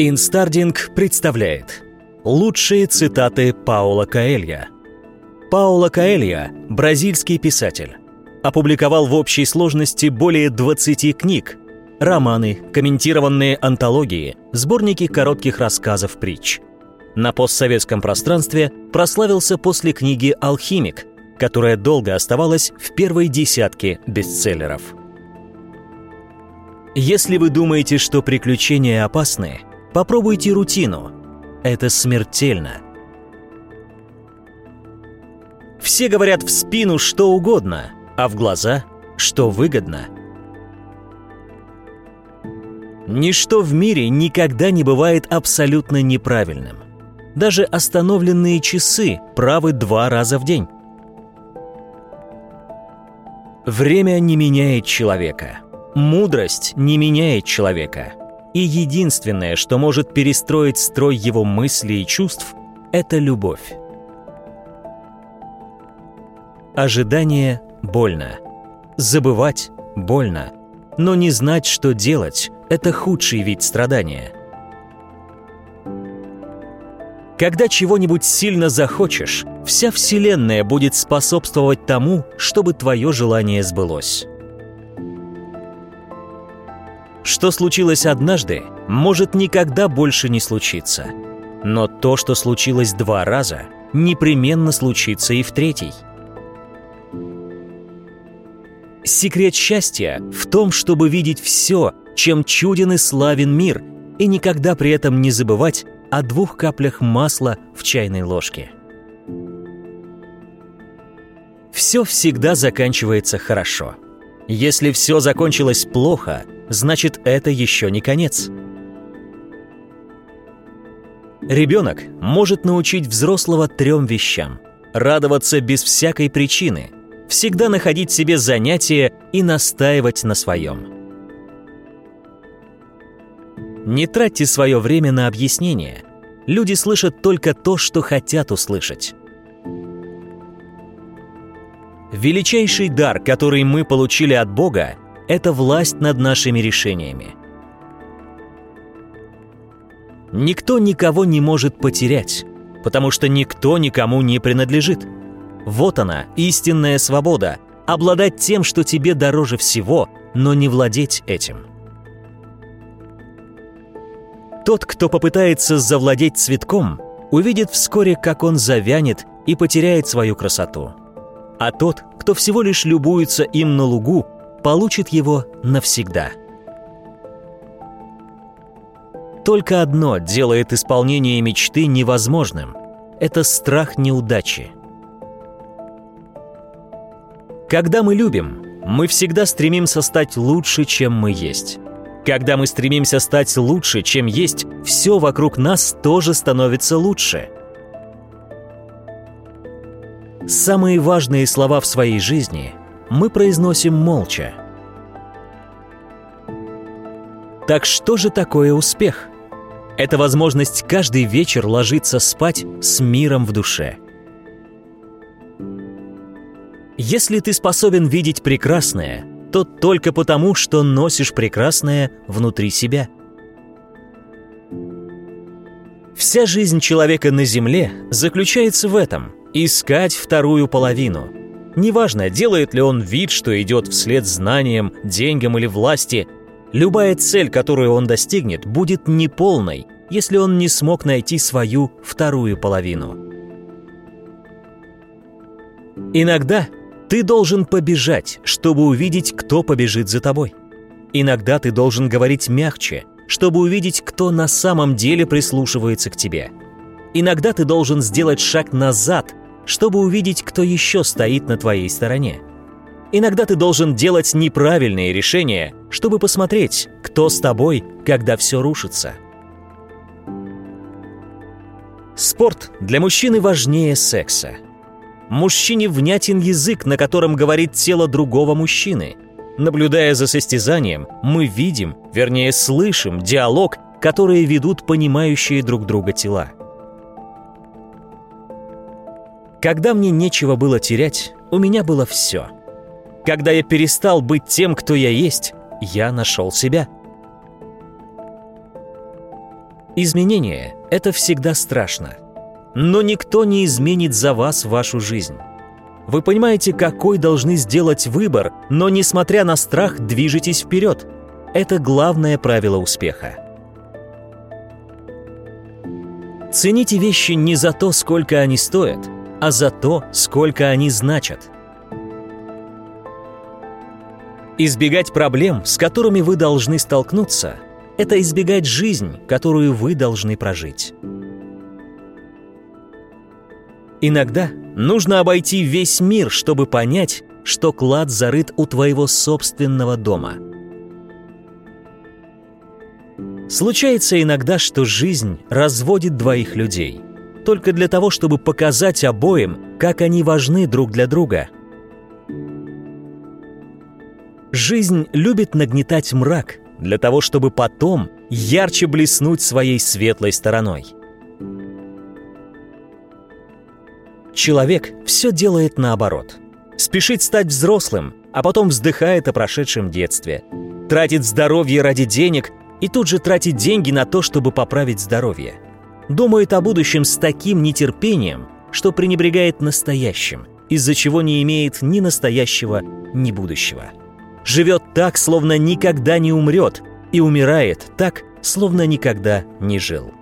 Инстардинг представляет лучшие цитаты Паула Каэлья. Паула Каэлья – бразильский писатель. Опубликовал в общей сложности более 20 книг, романы, комментированные антологии, сборники коротких рассказов притч. На постсоветском пространстве прославился после книги «Алхимик», которая долго оставалась в первой десятке бестселлеров. Если вы думаете, что приключения опасны, попробуйте рутину. Это смертельно. Все говорят в спину что угодно, а в глаза что выгодно. Ничто в мире никогда не бывает абсолютно неправильным. Даже остановленные часы правы два раза в день. Время не меняет человека. Мудрость не меняет человека. И единственное, что может перестроить строй его мыслей и чувств, это любовь. Ожидание больно. Забывать больно. Но не знать, что делать, это худший вид страдания. Когда чего-нибудь сильно захочешь, вся Вселенная будет способствовать тому, чтобы твое желание сбылось. Что случилось однажды, может никогда больше не случиться. Но то, что случилось два раза, непременно случится и в третий. Секрет счастья в том, чтобы видеть все, чем чуден и славен мир, и никогда при этом не забывать о двух каплях масла в чайной ложке. Все всегда заканчивается хорошо. Если все закончилось плохо, значит это еще не конец. Ребенок может научить взрослого трем вещам. Радоваться без всякой причины, всегда находить себе занятия и настаивать на своем. Не тратьте свое время на объяснения. Люди слышат только то, что хотят услышать. Величайший дар, который мы получили от Бога, это власть над нашими решениями. Никто никого не может потерять, потому что никто никому не принадлежит. Вот она, истинная свобода, обладать тем, что тебе дороже всего, но не владеть этим. Тот, кто попытается завладеть цветком, увидит вскоре, как он завянет и потеряет свою красоту. А тот, кто всего лишь любуется им на лугу, получит его навсегда. Только одно делает исполнение мечты невозможным – это страх неудачи. Когда мы любим, мы всегда стремимся стать лучше, чем мы есть. Когда мы стремимся стать лучше, чем есть, все вокруг нас тоже становится лучше. Самые важные слова в своей жизни мы произносим молча. Так что же такое успех? Это возможность каждый вечер ложиться спать с миром в душе. Если ты способен видеть прекрасное – то только потому, что носишь прекрасное внутри себя. Вся жизнь человека на Земле заключается в этом – искать вторую половину. Неважно, делает ли он вид, что идет вслед знаниям, деньгам или власти, любая цель, которую он достигнет, будет неполной, если он не смог найти свою вторую половину. Иногда ты должен побежать, чтобы увидеть, кто побежит за тобой. Иногда ты должен говорить мягче, чтобы увидеть, кто на самом деле прислушивается к тебе. Иногда ты должен сделать шаг назад, чтобы увидеть, кто еще стоит на твоей стороне. Иногда ты должен делать неправильные решения, чтобы посмотреть, кто с тобой, когда все рушится. Спорт для мужчины важнее секса – Мужчине внятен язык, на котором говорит тело другого мужчины. Наблюдая за состязанием, мы видим, вернее слышим, диалог, который ведут понимающие друг друга тела. Когда мне нечего было терять, у меня было все. Когда я перестал быть тем, кто я есть, я нашел себя. Изменение – это всегда страшно. Но никто не изменит за вас вашу жизнь. Вы понимаете, какой должны сделать выбор, но, несмотря на страх, движетесь вперед. Это главное правило успеха. Цените вещи не за то, сколько они стоят, а за то, сколько они значат. Избегать проблем, с которыми вы должны столкнуться, это избегать жизнь, которую вы должны прожить. Иногда нужно обойти весь мир, чтобы понять, что клад зарыт у твоего собственного дома. Случается иногда, что жизнь разводит двоих людей, только для того, чтобы показать обоим, как они важны друг для друга. Жизнь любит нагнетать мрак, для того, чтобы потом ярче блеснуть своей светлой стороной. Человек все делает наоборот. Спешит стать взрослым, а потом вздыхает о прошедшем детстве. Тратит здоровье ради денег и тут же тратит деньги на то, чтобы поправить здоровье. Думает о будущем с таким нетерпением, что пренебрегает настоящим, из-за чего не имеет ни настоящего, ни будущего. Живет так, словно никогда не умрет, и умирает так, словно никогда не жил.